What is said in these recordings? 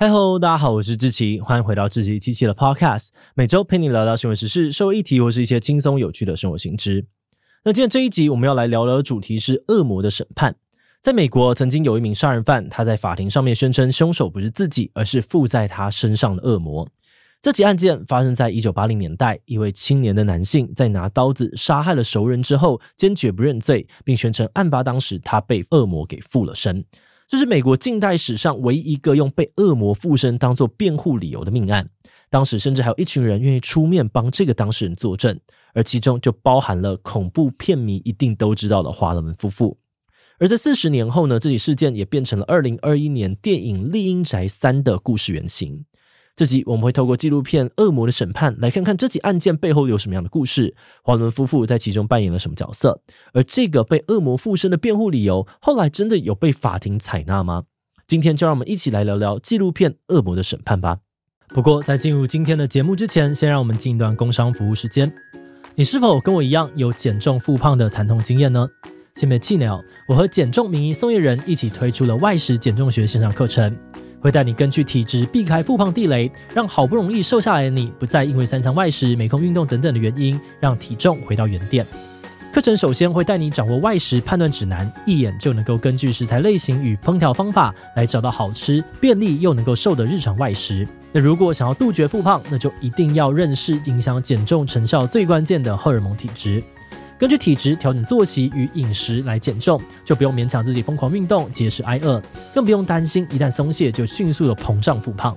嗨吼，大家好，我是志奇，欢迎回到志奇七七的 Podcast，每周陪你聊聊新闻时事、社会议题或是一些轻松有趣的生活新知。那今天这一集我们要来聊聊的主题是恶魔的审判。在美国，曾经有一名杀人犯，他在法庭上面宣称凶手不是自己，而是附在他身上的恶魔。这起案件发生在一九八零年代，一位青年的男性在拿刀子杀害了熟人之后，坚决不认罪，并宣称案发当时他被恶魔给附了身。这是美国近代史上唯一一个用被恶魔附身当做辩护理由的命案。当时甚至还有一群人愿意出面帮这个当事人作证，而其中就包含了恐怖片迷一定都知道的华伦夫妇。而在四十年后呢，这起事件也变成了二零二一年电影《丽婴宅三》的故事原型。这集我们会透过纪录片《恶魔的审判》来看看这起案件背后有什么样的故事，华伦夫妇在其中扮演了什么角色，而这个被恶魔附身的辩护理由，后来真的有被法庭采纳吗？今天就让我们一起来聊聊纪录片《恶魔的审判》吧。不过在进入今天的节目之前，先让我们进一段工商服务时间。你是否跟我一样有减重复胖的惨痛经验呢？先别气馁哦，我和减重名医宋业仁一起推出了外食减重学线上课程。会带你根据体质避开复胖地雷，让好不容易瘦下来的你不再因为三餐外食、没空运动等等的原因，让体重回到原点。课程首先会带你掌握外食判断指南，一眼就能够根据食材类型与烹调方法来找到好吃、便利又能够瘦的日常外食。那如果想要杜绝复胖，那就一定要认识影响减重成效最关键的荷尔蒙体质。根据体质调整作息与饮食来减重，就不用勉强自己疯狂运动、节食挨饿，更不用担心一旦松懈就迅速的膨胀复胖。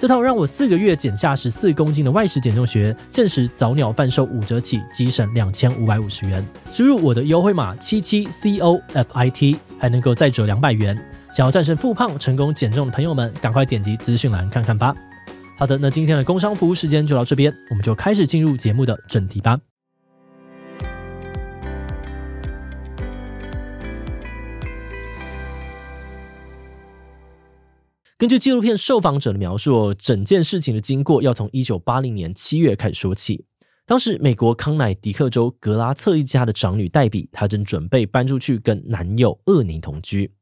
这套让我四个月减下十四公斤的外食减重学，限时早鸟贩售五折起，即省两千五百五十元。输入我的优惠码七七 C O F I T，还能够再折两百元。想要战胜复胖、成功减重的朋友们，赶快点击资讯栏看看吧。好的，那今天的工商服务时间就到这边，我们就开始进入节目的正题吧。根据纪录片受访者的描述，整件事情的经过要从一九八零年七月开始说起。当时，美国康乃狄克州格拉策一家的长女黛比，她正准备搬出去跟男友厄尼同居。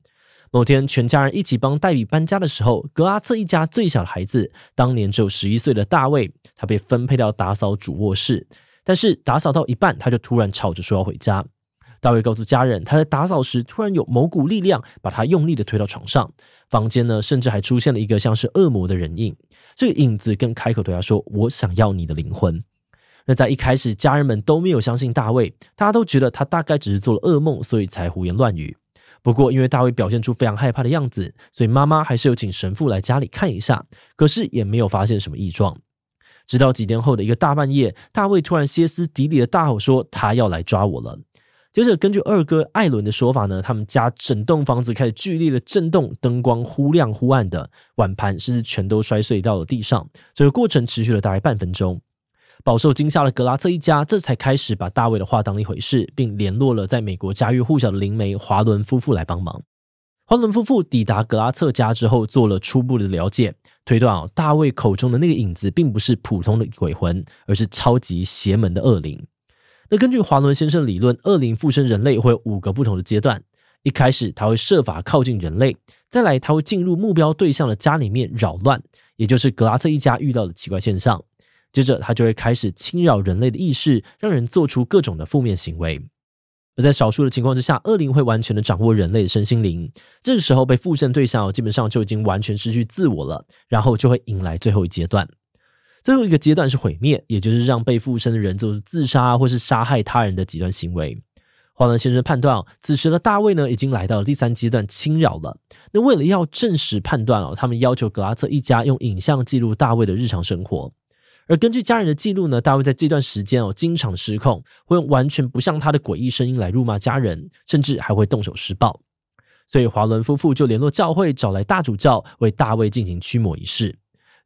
某天，全家人一起帮黛比搬家的时候，格拉策一家最小的孩子，当年只有十一岁的大卫，他被分配到打扫主卧室。但是打扫到一半，他就突然吵着说要回家。大卫告诉家人，他在打扫时突然有某股力量把他用力的推到床上。房间呢，甚至还出现了一个像是恶魔的人影。这个影子更开口对他说：“我想要你的灵魂。”那在一开始，家人们都没有相信大卫，大家都觉得他大概只是做了噩梦，所以才胡言乱语。不过，因为大卫表现出非常害怕的样子，所以妈妈还是有请神父来家里看一下，可是也没有发现什么异状。直到几天后的一个大半夜，大卫突然歇斯底里的大吼说：“他要来抓我了。”接着，根据二哥艾伦的说法呢，他们家整栋房子开始剧烈的震动，灯光忽亮忽暗的，碗盘甚至全都摔碎到了地上。这个过程持续了大概半分钟。饱受惊吓的格拉特一家这才开始把大卫的话当一回事，并联络了在美国家喻户晓的灵媒华伦夫妇来帮忙。华伦夫妇抵达格拉特家之后，做了初步的了解，推断啊，大卫口中的那个影子并不是普通的鬼魂，而是超级邪门的恶灵。那根据华伦先生理论，恶灵附身人类会有五个不同的阶段。一开始，他会设法靠近人类；再来，他会进入目标对象的家里面扰乱，也就是格拉特一家遇到的奇怪现象。接着，他就会开始侵扰人类的意识，让人做出各种的负面行为。而在少数的情况之下，恶灵会完全的掌握人类的身心灵。这个时候，被附身对象基本上就已经完全失去自我了，然后就会迎来最后一阶段。最后一个阶段是毁灭，也就是让被附身的人做出自杀或是杀害他人的极端行为。华伦先生判断，此时的大卫呢，已经来到了第三阶段侵扰了。那为了要证实判断哦，他们要求格拉策一家用影像记录大卫的日常生活。而根据家人的记录呢，大卫在这段时间哦，经常失控，会用完全不像他的诡异声音来辱骂家人，甚至还会动手施暴。所以华伦夫妇就联络教会，找来大主教为大卫进行驱魔仪式。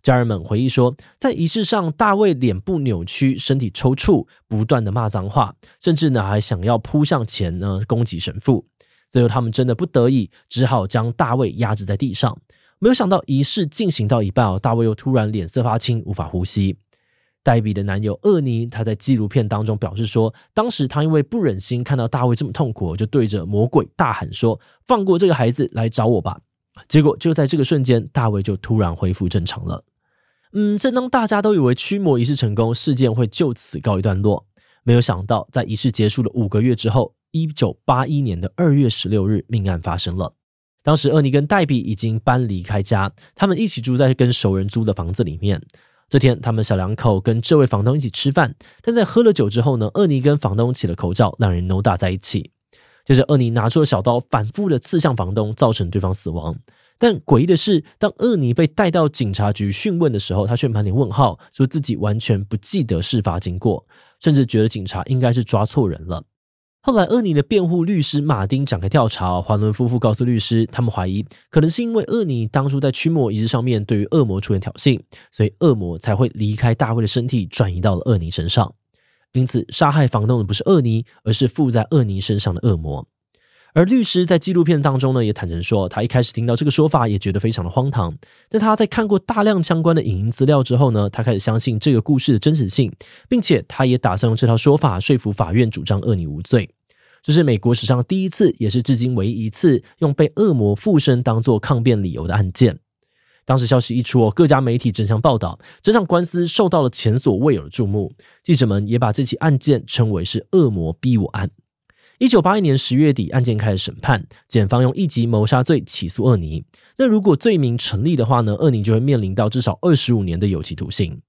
家人们回忆说，在仪式上，大卫脸部扭曲，身体抽搐，不断的骂脏话，甚至呢还想要扑向前呢攻击神父。最后，他们真的不得已，只好将大卫压制在地上。没有想到，仪式进行到一半哦，大卫又突然脸色发青，无法呼吸。黛比的男友厄尼，他在纪录片当中表示说，当时他因为不忍心看到大卫这么痛苦，就对着魔鬼大喊说：“放过这个孩子，来找我吧。”结果就在这个瞬间，大卫就突然恢复正常了。嗯，正当大家都以为驱魔仪式成功，事件会就此告一段落，没有想到，在仪式结束了五个月之后，一九八一年的二月十六日，命案发生了。当时，厄尼跟黛比已经搬离开家，他们一起住在跟熟人租的房子里面。这天，他们小两口跟这位房东一起吃饭，但在喝了酒之后呢，厄尼跟房东起了口角，两人扭打在一起。接着，厄尼拿出了小刀，反复的刺向房东，造成对方死亡。但诡异的是，当厄尼被带到警察局讯问的时候，他却满脸问号，说自己完全不记得事发经过，甚至觉得警察应该是抓错人了。后来，厄尼的辩护律师马丁展开调查，华伦夫妇告诉律师，他们怀疑可能是因为厄尼当初在驱魔仪式上面对于恶魔出现挑衅，所以恶魔才会离开大卫的身体，转移到了厄尼身上。因此，杀害房东的不是厄尼，而是附在厄尼身上的恶魔。而律师在纪录片当中呢，也坦诚说，他一开始听到这个说法也觉得非常的荒唐。但他在看过大量相关的影音资料之后呢，他开始相信这个故事的真实性，并且他也打算用这套说法说服法院主张恶女无罪。这是美国史上第一次，也是至今唯一一次用被恶魔附身当做抗辩理由的案件。当时消息一出，各家媒体争相报道，这场官司受到了前所未有的注目。记者们也把这起案件称为是“恶魔逼我案”。一九八一年十月底，案件开始审判，检方用一级谋杀罪起诉厄尼。那如果罪名成立的话呢，厄尼就会面临到至少二十五年的有期徒刑。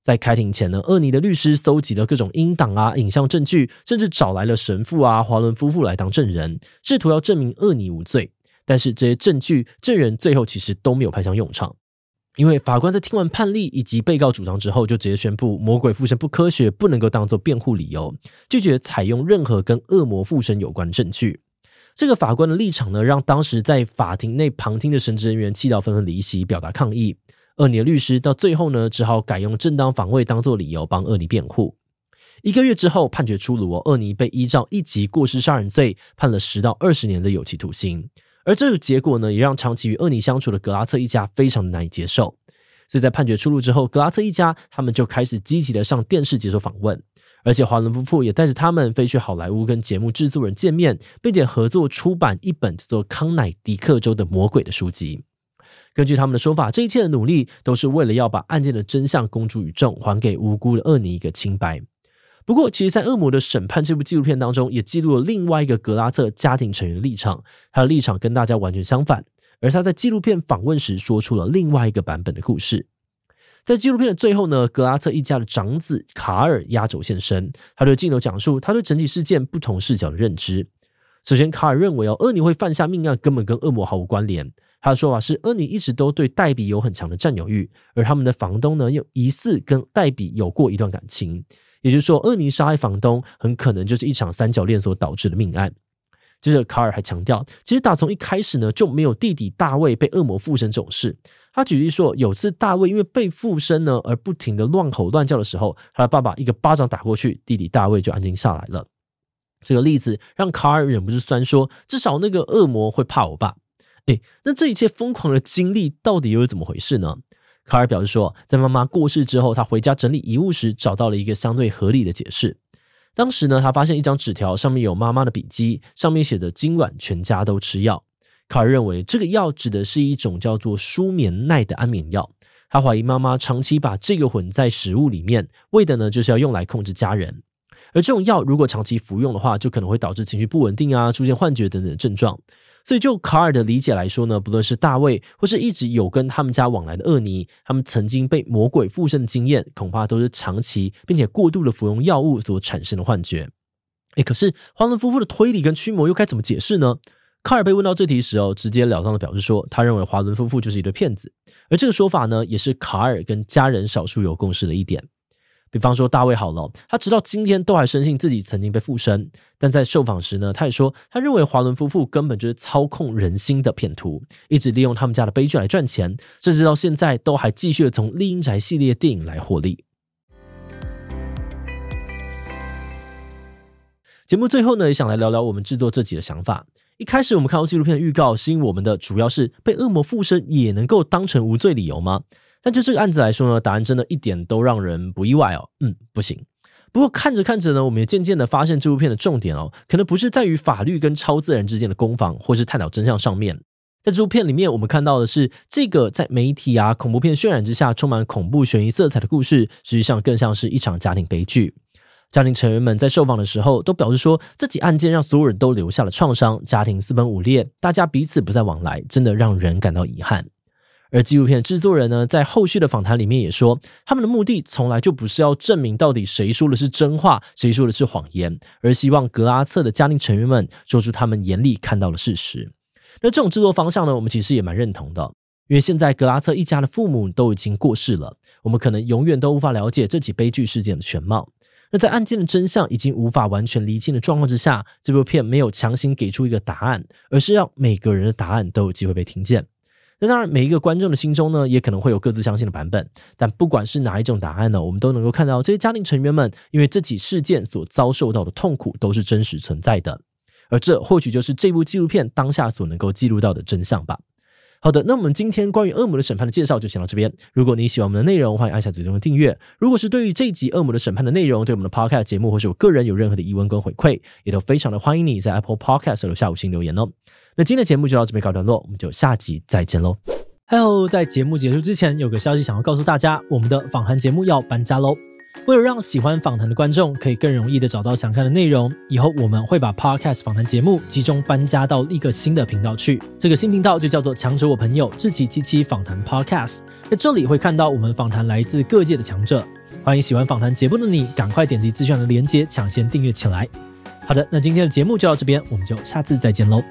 在开庭前呢，厄尼的律师搜集了各种音档啊、影像证据，甚至找来了神父啊、华伦夫妇来当证人，试图要证明厄尼无罪。但是这些证据、证人最后其实都没有派上用场。因为法官在听完判例以及被告主张之后，就直接宣布魔鬼附身不科学，不能够当做辩护理由，拒绝采用任何跟恶魔附身有关的证据。这个法官的立场呢，让当时在法庭内旁听的神职人员气到纷纷离席，表达抗议。厄尼的律师到最后呢，只好改用正当防卫当做理由帮厄尼辩护。一个月之后，判决出炉哦，厄尼被依照一级过失杀人罪判了十到二十年的有期徒刑。而这个结果呢，也让长期与厄尼相处的格拉策一家非常的难以接受。所以在判决出炉之后，格拉策一家他们就开始积极的上电视接受访问，而且华伦夫妇也带着他们飞去好莱坞跟节目制作人见面，并且合作出版一本叫做《康乃狄克州的魔鬼》的书籍。根据他们的说法，这一切的努力都是为了要把案件的真相公诸于众，还给无辜的厄尼一个清白。不过，其实，在《恶魔的审判》这部纪录片当中，也记录了另外一个格拉策家庭成员的立场。他的立场跟大家完全相反，而他在纪录片访问时说出了另外一个版本的故事。在纪录片的最后呢，格拉策一家的长子卡尔压轴现身，他对镜头讲述他对整体事件不同视角的认知。首先，卡尔认为哦，厄尼会犯下命案根本跟恶魔毫无关联。他的说法是，厄尼一直都对黛比有很强的占有欲，而他们的房东呢，又疑似跟黛比有过一段感情。也就是说，厄尼杀害房东很可能就是一场三角恋所导致的命案。接着，卡尔还强调，其实打从一开始呢，就没有弟弟大卫被恶魔附身这种事。他举例说，有次大卫因为被附身呢，而不停的乱吼乱叫的时候，他的爸爸一个巴掌打过去，弟弟大卫就安静下来了。这个例子让卡尔忍不住酸说：“至少那个恶魔会怕我爸。”诶，那这一切疯狂的经历到底又是怎么回事呢？卡尔表示说，在妈妈过世之后，他回家整理遗物时，找到了一个相对合理的解释。当时呢，他发现一张纸条，上面有妈妈的笔迹，上面写着“今晚全家都吃药”。卡尔认为这个药指的是一种叫做舒眠奈的安眠药。他怀疑妈妈长期把这个混在食物里面，为的呢就是要用来控制家人。而这种药如果长期服用的话，就可能会导致情绪不稳定啊，出现幻觉等等的症状。所以，就卡尔的理解来说呢，不论是大卫，或是一直有跟他们家往来的厄尼，他们曾经被魔鬼附身的经验，恐怕都是长期并且过度的服用药物所产生的幻觉。诶，可是华伦夫妇的推理跟驱魔又该怎么解释呢？卡尔被问到这题时哦，直截了当的表示说，他认为华伦夫妇就是一对骗子，而这个说法呢，也是卡尔跟家人少数有共识的一点。比方说大卫好了，他直到今天都还深信自己曾经被附身，但在受访时呢，他也说他认为华伦夫妇根本就是操控人心的骗徒，一直利用他们家的悲剧来赚钱，甚至到现在都还继续从厉阴宅系列电影来获利。节目最后呢，也想来聊聊我们制作这集的想法。一开始我们看到纪录片的预告，吸引我们的主要是被恶魔附身也能够当成无罪理由吗？但就这个案子来说呢，答案真的一点都让人不意外哦。嗯，不行。不过看着看着呢，我们也渐渐的发现这部片的重点哦，可能不是在于法律跟超自然之间的攻防，或是探讨真相上面，在这部片里面，我们看到的是这个在媒体啊恐怖片渲染之下，充满恐怖悬疑色彩的故事，实际上更像是一场家庭悲剧。家庭成员们在受访的时候都表示说，这起案件让所有人都留下了创伤，家庭四分五裂，大家彼此不再往来，真的让人感到遗憾。而纪录片制作人呢，在后续的访谈里面也说，他们的目的从来就不是要证明到底谁说的是真话，谁说的是谎言，而希望格拉策的家庭成员们说出他们眼里看到的事实。那这种制作方向呢，我们其实也蛮认同的，因为现在格拉策一家的父母都已经过世了，我们可能永远都无法了解这起悲剧事件的全貌。那在案件的真相已经无法完全厘清的状况之下，这部片没有强行给出一个答案，而是让每个人的答案都有机会被听见。那当然，每一个观众的心中呢，也可能会有各自相信的版本。但不管是哪一种答案呢，我们都能够看到这些家庭成员们因为这起事件所遭受到的痛苦都是真实存在的。而这或许就是这部纪录片当下所能够记录到的真相吧。好的，那我们今天关于恶魔的审判的介绍就先到这边。如果你喜欢我们的内容，欢迎按下最终的订阅。如果是对于这一集恶魔的审判的内容，对我们的 Podcast 节目或是我个人有任何的疑问跟回馈，也都非常的欢迎你在 Apple Podcast 留下五星留言哦。那今天的节目就到这边告一段落，我们就下集再见喽。Hello，在节目结束之前，有个消息想要告诉大家，我们的访谈节目要搬家喽。为了让喜欢访谈的观众可以更容易的找到想看的内容，以后我们会把 Podcast 访谈节目集中搬家到一个新的频道去。这个新频道就叫做“强者我朋友志祺七七访谈 Podcast”。在这里会看到我们访谈来自各界的强者。欢迎喜欢访谈节目的你，赶快点击资讯的链接抢先订阅起来。好的，那今天的节目就到这边，我们就下次再见喽。